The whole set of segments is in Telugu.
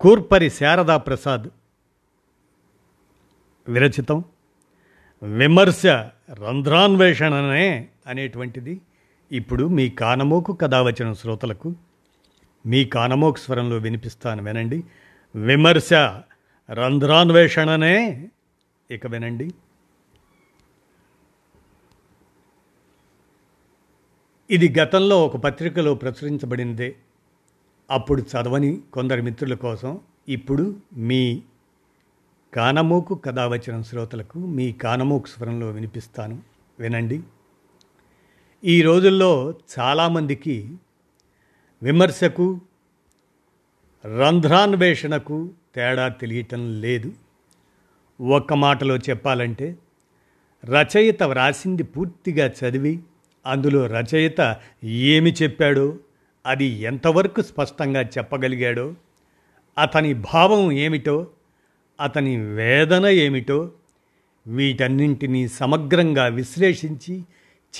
కూర్పరి శారదా ప్రసాద్. విరచితం. విమర్శ రంధ్రాన్వేషణనే అనేటువంటిది ఇప్పుడు మీ కానమోకు కథ వచ్చిన శ్రోతలకు. మీ కానమోకు స్వరంలో వినిపిస్తాను వినండి. విమర్శ రంధ్రాన్వేషణనే ఇక వినండి. ఇది గతంలో ఒక పత్రికలో ప్రచురించబడిందే. అప్పుడు చదవని కొందరు మిత్రుల కోసం ఇప్పుడు మీ కానమూకు కథ వచ్చిన శ్రోతలకు మీ కానమూకు స్వరంలో వినిపిస్తాను. వినండి. ఈ రోజుల్లో చాలామందికి విమర్శకు రంధ్రాన్వేషణకు తేడా తెలియటం లేదు. ఒక్క మాటలో చెప్పాలంటే రచయిత వ్రాసింది పూర్తిగా చదివి అందులో రచయిత ఏమి చెప్పాడో అది ఎంతవరకు స్పష్టంగా చెప్పగలిగాడో అతని భావం ఏమిటో అతని వేదన ఏమిటో వీటన్నింటినీ సమగ్రంగా విశ్లేషించి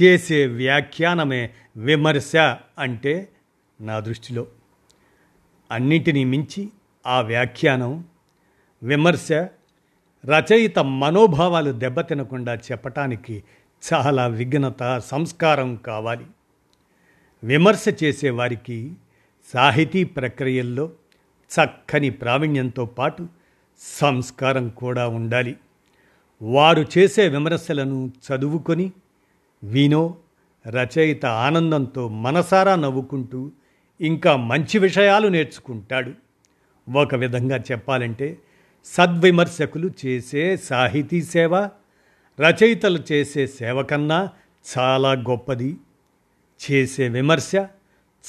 చేసే వ్యాఖ్యానమే విమర్శ అంటే నా దృష్టిలో. అన్నిటినీ మించి ఆ వ్యాఖ్యానం విమర్శ రచయిత మనోభావాలు దెబ్బతినకుండా చెప్పటానికి చాలా విఘ్నత సంస్కారం కావాలి. విమర్శ చేసేవారికి సాహితీ ప్రక్రియల్లో చక్కని ప్రావీణ్యంతో పాటు సంస్కారం కూడా ఉండాలి. వారు చేసే విమర్శలను చదువుకొని వినో రచయిత ఆనందంతో మనసారా నవ్వుకుంటూ ఇంకా మంచి విషయాలు నేర్చుకుంటాడు. ఒక విధంగా చెప్పాలంటే సద్విమర్శకులు చేసే సాహితీ సేవ రచయితలు చేసే సేవ కన్నా చాలా గొప్పది. చేసే విమర్శ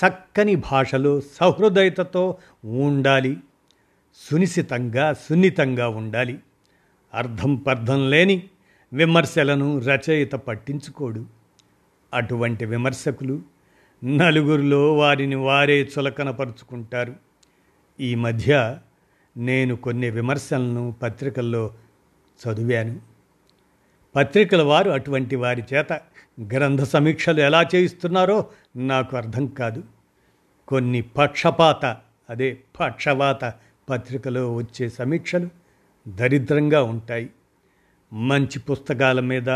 చక్కని భాషలో సహృదయతతో ఉండాలి. సునిశితంగా సున్నితంగా ఉండాలి. అర్థం పర్థం లేని విమర్శలను రచయిత పట్టించుకోడు. అటువంటి విమర్శకులు నలుగురిలో వారిని వారే చులకనపరుచుకుంటారు. ఈ మధ్య నేను కొన్ని విమర్శలను పత్రికల్లో చదివాను. పత్రికల వారు అటువంటి వారి చేత గ్రంథ సమీక్షలు ఎలా చేయిస్తున్నారో నాకు అర్థం కాదు. కొన్ని పక్షపాత అదే పక్షవాత పత్రికలో వచ్చే సమీక్షలు దరిద్రంగా ఉంటాయి. మంచి పుస్తకాల మీద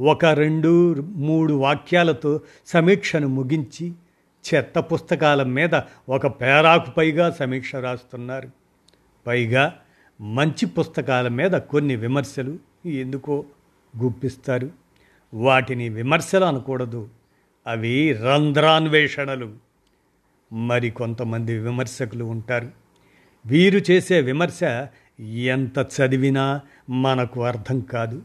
ఒక రెండు మూడు వాక్యాలతో సమీక్షను ముగించి చెత్త పుస్తకాల మీద ఒక పేరాకు పైగా సమీక్ష రాస్తున్నారు. పైగా మంచి పుస్తకాల మీద కొన్ని విమర్శలు ఎందుకో గుప్పిస్తారు. వాటిని విమర్శలు అనకూడదు. అవి రంధ్రాన్వేషణలు. మరి కొంతమంది విమర్శకులు ఉంటారు. వీరు చేసే విమర్శ ఎంత చదివినా మనకు అర్థం కాదు.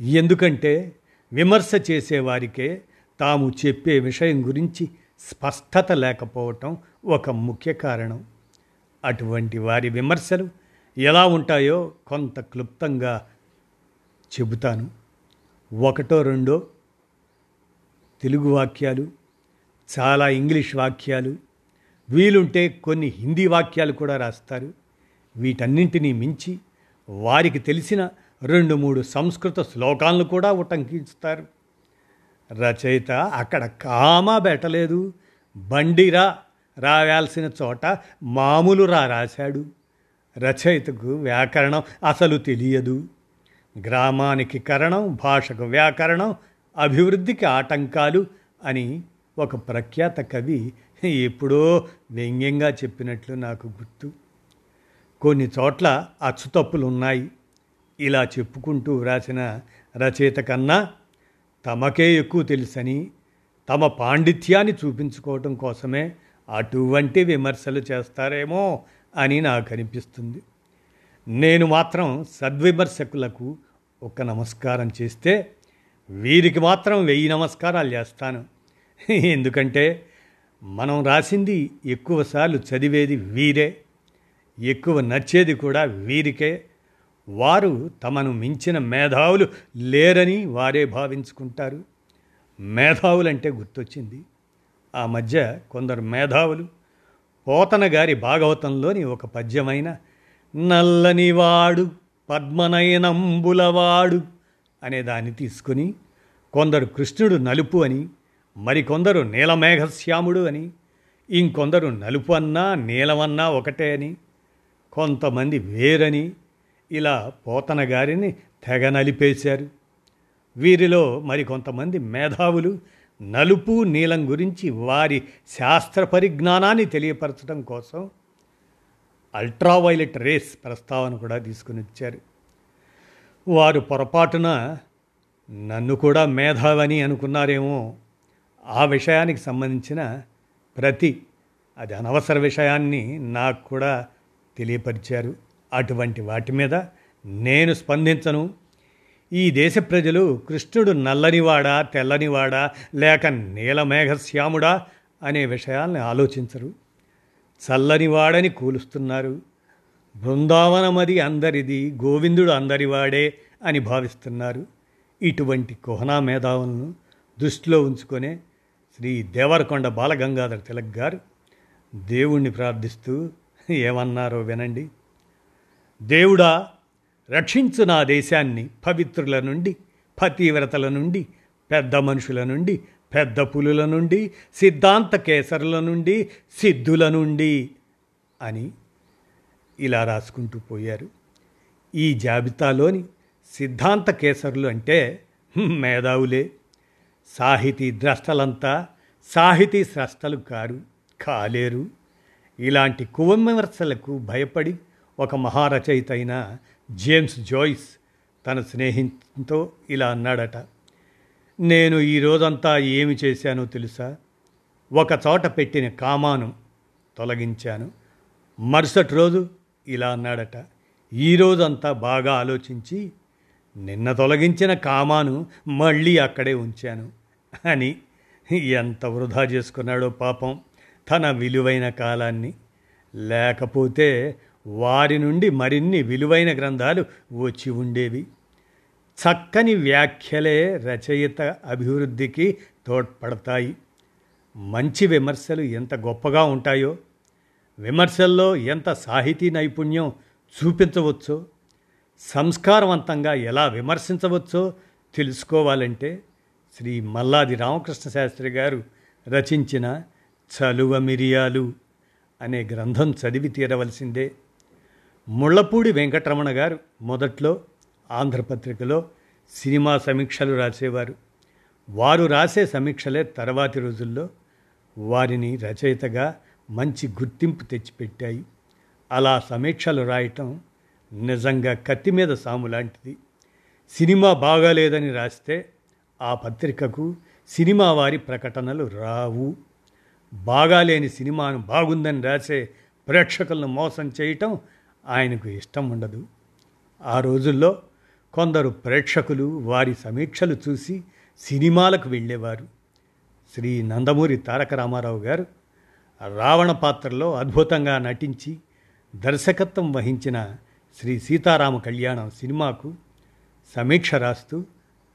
ఎందుకంటే విమర్శ చేసేవారికే తాము చెప్పే విషయం గురించి స్పష్టత లేకపోవటం ఒక ముఖ్య కారణం. అటువంటి వారి విమర్శలు ఎలా ఉంటాయో కొంత క్లుప్తంగా చెబుతాను. ఒకటో రెండో తెలుగు వాక్యాలు చాలా ఇంగ్లీష్ వాక్యాలు వీలుంటే కొన్ని హిందీ వాక్యాలు కూడా రాస్తారు. వీటన్నింటినీ మించి వారికి తెలిసిన రెండు మూడు సంస్కృత శ్లోకాలను కూడా ఉటంకిస్తారు. రచయిత అక్కడ కామా బెట్టలేదు బండిరా రావాల్సిన చోట మామూలు రా రాశాడు. రచయితకు వ్యాకరణం అసలు తెలియదు. గ్రామానికి కరణం భాషకు వ్యాకరణం అభివృద్ధికి ఆటంకాలు అని ఒక ప్రఖ్యాత కవి ఎప్పుడో వ్యంగ్యంగా చెప్పినట్లు నాకు గుర్తు. కొన్ని చోట్ల అచ్చుతప్పులు ఉన్నాయి ఇలా చెప్పుకుంటూ వ్రాసిన రచయిత కన్నా తమకే ఎక్కువ తెలుసని తమ పాండిత్యాన్ని చూపించుకోవటం కోసమే అటువంటి విమర్శలు చేస్తారేమో అని నాకు అనిపిస్తుంది. నేను మాత్రం సద్విమర్శకులకు ఒక నమస్కారం చేస్తే వీరికి మాత్రం వెయ్యి నమస్కారాలు చేస్తాను. ఎందుకంటే మనం రాసింది ఎక్కువసార్లు చదివేది వీరే ఎక్కువ నచ్చేది కూడా వీరికే. వారు తమను మించిన మేధావులు లేరని వారే భావించుకుంటారు. మేధావులంటే గుర్తొచ్చింది. ఆ మధ్య కొందరు మేధావులు పోతన గారి భాగవతంలోని ఒక పద్యమైన నల్లనివాడు పద్మనయనంబులవాడు అనే దాన్ని తీసుకుని కొందరు కృష్ణుడు నలుపు అని మరికొందరు నీలమేఘశ్యాముడు అని ఇంకొందరు నలుపు అన్నా నీలమన్నా ఒకటే అని కొంతమంది వేరని ఇలా పోతన గారిని తెగ నలిపేశారు. వీరిలో మరికొంతమంది మేధావులు నలుపు నీలం గురించి వారి శాస్త్ర పరిజ్ఞానాన్ని తెలియపరచడం కోసం అల్ట్రావైలెట్ రేస్ ప్రస్తావన కూడా తీసుకుని వచ్చారు. వారు పొరపాటున నన్ను కూడా మేధావని అనుకున్నారేమో. ఆ విషయానికి సంబంధించిన ప్రతి అది అనవసర విషయాన్ని నాకు కూడా తెలియపరిచారు. అటువంటి వాటి మీద నేను స్పందించను. ఈ దేశ ప్రజలు కృష్ణుడు నల్లనివాడా తెల్లనివాడా లేక నీలమేఘశ్యాముడా అనే విషయాల్ని ఆలోచించరు. చల్లనివాడని కూలుస్తున్నారు. బృందావనమది అందరిది గోవిందుడు అందరివాడే అని భావిస్తున్నారు. ఇటువంటి కుహనా మేధావులను దృష్టిలో ఉంచుకొనే శ్రీ దేవరకొండ బాలగంగాధర తిలక్ గారు దేవుణ్ణి ప్రార్థిస్తూ ఏమన్నారో వినండి. దేవుడా రక్షించు నా దేశాన్ని పవిత్రుల నుండి పతివ్రతల నుండి పెద్ద మనుషుల నుండి పెద్ద పులుల నుండి సిద్ధాంత కేసరుల నుండి సిద్ధుల నుండి అని ఇలా రాసుకుంటూ పోయారు. ఈ జాబితాలోని సిద్ధాంత కేసరులు అంటే మేధావులే. సాహితీ ద్రష్టలంతా సాహితీ స్రష్టలు కారు కాలేరు. ఇలాంటి కువమర్శలకు భయపడి ఒక మహారచయిత అయిన జేమ్స్ జోయిస్ తన స్నేహితుతో ఇలా అన్నాడట. నేను ఈ రోజంతా ఏమి చేశానో తెలుసా? ఒక చోట పెట్టిన కామాను తొలగించాను. మరుసటి రోజు ఇలా అన్నాడట. ఈ రోజంతా బాగా ఆలోచించి నిన్న తొలగించిన కామాను మళ్ళీ అక్కడే ఉంచాను అని ఎంత వృధా చేసుకున్నాడో పాపం తన విలువైన కాలాన్ని. లేకపోతే వారి నుండి మరిన్ని విలువైన గ్రంథాలు వచ్చి ఉండేవి. చక్కని వ్యాఖ్యలే రచయిత అభివృద్ధికి తోడ్పడతాయి. మంచి విమర్శలు ఎంత గొప్పగా ఉంటాయో విమర్శల్లో ఎంత సాహితీ నైపుణ్యం చూపించవచ్చో సంస్కారవంతంగా ఎలా విమర్శించవచ్చో తెలుసుకోవాలంటే శ్రీ మల్లాది రామకృష్ణ శాస్త్రి గారు రచించిన చలువ మిరియాలు అనే గ్రంథం చదివి తీరవలసిందే. ముళ్ళపూడి వెంకటరమణ గారు మొదట్లో ఆంధ్రపత్రికలో సినిమా సమీక్షలు రాసేవారు. వారు రాసే సమీక్షలే తర్వాతి రోజుల్లో వారిని రచయితగా మంచి గుర్తింపు తెచ్చిపెట్టాయి. అలా సమీక్షలు రాయటం నిజంగా కత్తి మీద సాము లాంటిది. సినిమా బాగాలేదని రాస్తే ఆ పత్రికకు సినిమా వారి ప్రకటనలు రావు. బాగాలేని సినిమాను బాగుందని రాసే ప్రేక్షకులను మోసం చేయటం ఆయనకు ఇష్టం ఉండదు. ఆ రోజుల్లో కొందరు ప్రేక్షకులు వారి సమీక్షలు చూసి సినిమాలకు వెళ్ళేవారు. శ్రీ నందమూరి తారక రామారావు గారు రావణ పాత్రలో అద్భుతంగా నటించి దర్శకత్వం వహించిన శ్రీ సీతారామ కళ్యాణం సినిమాకు సమీక్ష రాస్తూ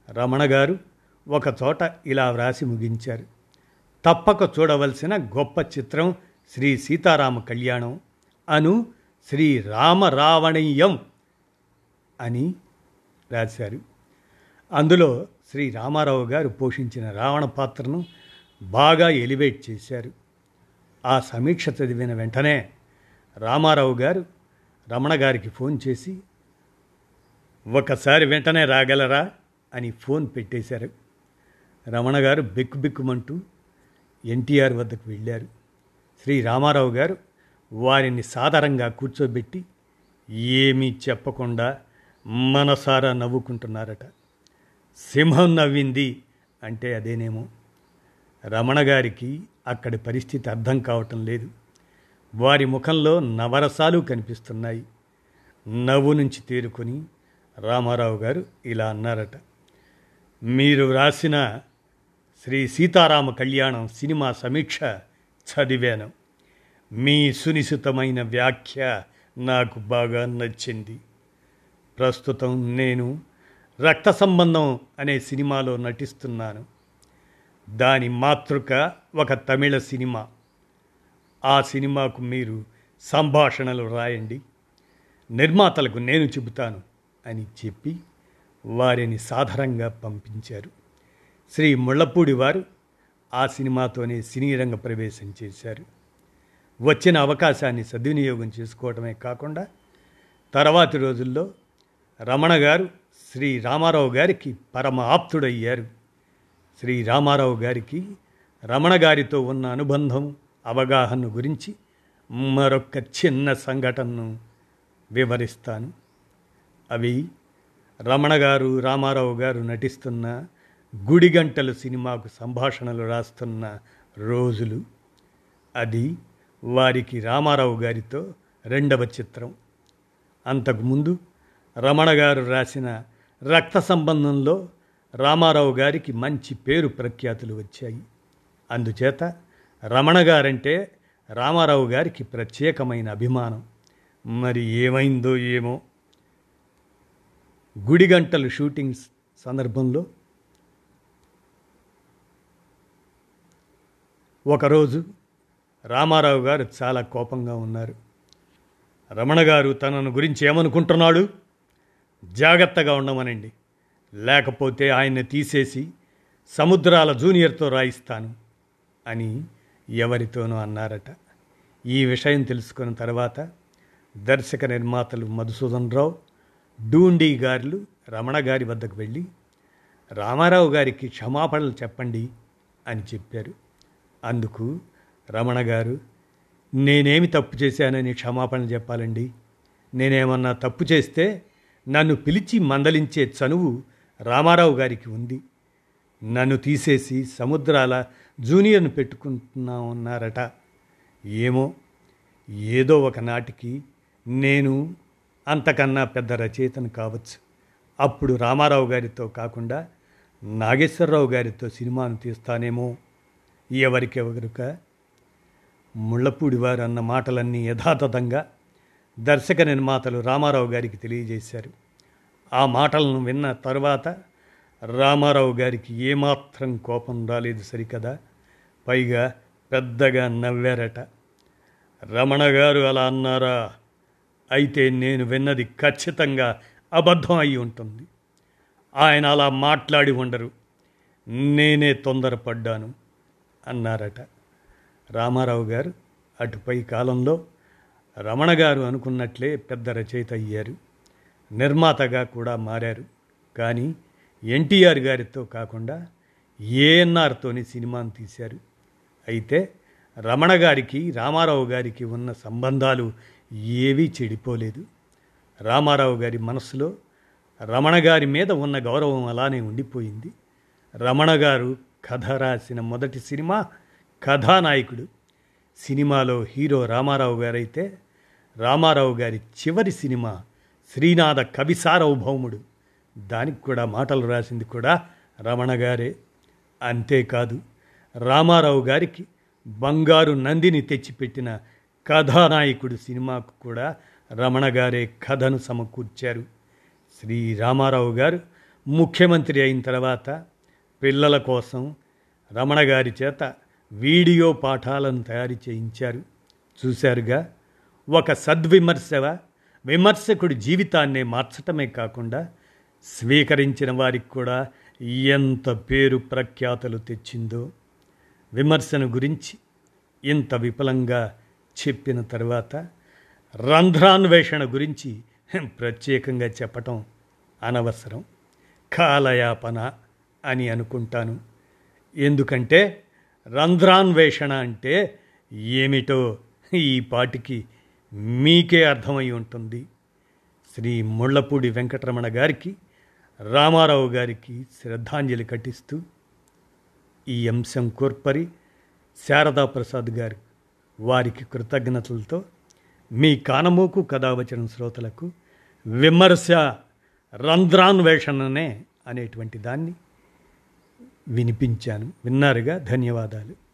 రమణ గారు ఒకచోట ఇలా వ్రాసి ముగించారు. తప్పక చూడవలసిన గొప్ప చిత్రం శ్రీ సీతారామ కళ్యాణం అను శ్రీ రామరావణీయం అని రాశారు. అందులో శ్రీ రామారావు గారు పోషించిన రావణ పాత్రను బాగా ఎలివేట్ చేశారు. ఆ సమీక్ష చదివిన వెంటనే రామారావు గారు రమణ గారికి ఫోన్ చేసి ఒకసారి వెంటనే రాగలరా? అని ఫోన్ పెట్టేశారు. రమణ గారు బిక్కు బిక్కుమంటూ ఎన్టీఆర్ వద్దకు వెళ్ళారు. శ్రీ రామారావు గారు వారిని సాధారణంగా కూర్చోబెట్టి ఏమీ చెప్పకుండా మనసారా నవ్వుకుంటున్నారట. సింహం నవ్వింది అంటే అదేనేమో. రమణ గారికి అక్కడి పరిస్థితి అర్థం కావటం లేదు. వారి ముఖంలో నవరసాలు కనిపిస్తున్నాయి. నవ్వు నుంచి తేరుకొని రామారావు గారు ఇలా అన్నారట. మీరు వ్రాసిన శ్రీ సీతారామ కళ్యాణం సినిమా సమీక్ష చదివాను. మీ సునిశితమైన వ్యాఖ్య నాకు బాగా నచ్చింది. ప్రస్తుతం నేను రక్త సంబంధం అనే సినిమాలో నటిస్తున్నాను. దాని మాతృక ఒక తమిళ సినిమా. ఆ సినిమాకు మీరు సంభాషణలు రాయండి. నిర్మాతలకు నేను చెబుతాను అని చెప్పి వారిని సాధారణంగా పంపించారు. శ్రీ ముళ్ళపూడి వారు ఆ సినిమాతోనే సినీ రంగ ప్రవేశం చేశారు. వచ్చిన అవకాశాన్ని సద్వినియోగం చేసుకోవడమే కాకుండా తర్వాతి రోజుల్లో రమణ గారు శ్రీ రామారావు గారికి పరమ ఆప్తుడయ్యారు. శ్రీ రామారావు గారికి రమణ గారితో ఉన్న అనుబంధం అవగాహన గురించి మరొక చిన్న సంఘటనను వివరిస్తాను. అవి రమణ గారు రామారావు గారు నటిస్తున్న గుడిగంటలు సినిమాకు సంభాషణలు రాస్తున్న రోజులు. అది వారికి రామారావు గారితో రెండవ చిత్రం. అంతకుముందు రమణ గారు రాసిన రక్త సంబంధంలో రామారావు గారికి మంచి పేరు ప్రఖ్యాతులు వచ్చాయి. అందుచేత రమణ గారంటే రామారావు గారికి ప్రత్యేకమైన అభిమానం. మరి ఏమైందో ఏమో? గుడిగంటలు షూటింగ్ సందర్భంలో ఒకరోజు రామారావు గారు చాలా కోపంగా ఉన్నారు. రమణ గారు తనను గురించి ఏమనుకుంటున్నాడు? జాగ్రత్తగా ఉండమనండి. లేకపోతే ఆయన్ని తీసేసి సముద్రాల జూనియర్తో రాయిస్తాను అని ఎవరితోనూ అన్నారట. ఈ విషయం తెలుసుకున్న తర్వాత దర్శక నిర్మాతలు మధుసూదన్ రావు డూండి గారులు రమణ గారి వద్దకు వెళ్ళి రామారావు గారికి క్షమాపణలు చెప్పండి అని చెప్పారు. అందుకు రమణ గారు నేనేమి తప్పు చేశానని క్షమాపణ చెప్పాలండి. నేనేమన్నా తప్పు చేస్తే నన్ను పిలిచి మందలించే చనువు రామారావు గారికి ఉంది. నన్ను తీసేసి సముద్రాల జూనియర్ను పెట్టుకుంటున్నామన్నారట ఏమో ఏదో ఒక నాటికి నేను అంతకన్నా పెద్ద రచయితను కావచ్చు. అప్పుడు రామారావు గారితో కాకుండా నాగేశ్వరరావు గారితో సినిమాను తీస్తానేమో. ఎవరికెవరుక? ముళ్ళపూడి వారు అన్న మాటలన్నీ యథాతథంగా దర్శక నిర్మాతలు రామారావు గారికి తెలియజేశారు. ఆ మాటలను విన్న తర్వాత రామారావు గారికి ఏమాత్రం కోపం రాలేదు సరికదా. పైగా పెద్దగా నవ్వారట. రమణ గారు అలా అన్నారా? అయితే నేను విన్నది ఖచ్చితంగా అబద్ధం అయి ఉంటుంది. ఆయన అలా మాట్లాడి ఉండరు. నేనే తొందరపడ్డాను అన్నారట రామారావు గారు. అటుపై కాలంలో రమణ గారు అనుకున్నట్లే పెద్ద రచయిత అయ్యారు. నిర్మాతగా కూడా మారారు. కానీ ఎన్టీఆర్ గారితో కాకుండా ఏఎన్ఆర్తోని సినిమాను తీశారు. అయితే రమణ గారికి రామారావు గారికి ఉన్న సంబంధాలు ఏవీ చెడిపోలేదు. రామారావు గారి మనసులో రమణ గారి మీద ఉన్న గౌరవం అలానే ఉండిపోయింది. రమణ గారు కథ రాసిన మొదటి సినిమా కథానాయకుడు. సినిమాలో హీరో రామారావు గారైతే రామారావు గారి చివరి సినిమా శ్రీనాథ కవిసారౌభౌముడు దానికి కూడా మాటలు రాసింది కూడా రమణ గారే. అంతేకాదు రామారావు గారికి బంగారు నందిని తెచ్చిపెట్టిన కథానాయకుడు సినిమాకు కూడా రమణ గారే కథను సమకూర్చారు. శ్రీ రామారావు గారు ముఖ్యమంత్రి అయిన తర్వాత పిల్లల కోసం రమణ గారి చేత వీడియో పాఠాలను తయారు చేయించారు. చూశారుగా? ఒక సద్విమర్శ విమర్శకుడి జీవితాన్నే మార్చటమే కాకుండా స్వీకరించిన వారికి కూడా ఎంత పేరు ప్రఖ్యాతలు తెచ్చిందో విమర్శన గురించి ఇంత విపులంగా చెప్పిన తర్వాత రంధ్రాన్వేషణ గురించి ప్రత్యేకంగా చెప్పటం అనవసరం. కాలయాపన అని అనుకుంటాను. ఎందుకంటే రంధ్రాన్వేషణ అంటే ఏమిటో ఈ పాటికి మీకే అర్థమై ఉంటుంది. శ్రీ ముళ్ళపూడి వెంకటరమణ గారికి రామారావు గారికి శ్రద్ధాంజలి కటిస్తూ ఈ అంశం కోర్పరి శారదా ప్రసాద్ గారు వారికి కృతజ్ఞతలతో మీ కానమోకు కథావచన శ్రోతలకు విమర్శ రంధ్రాన్వేషణనే అనేటువంటి దాన్ని వినిపించాను. విన్నారుగా? ధన్యవాదాలు.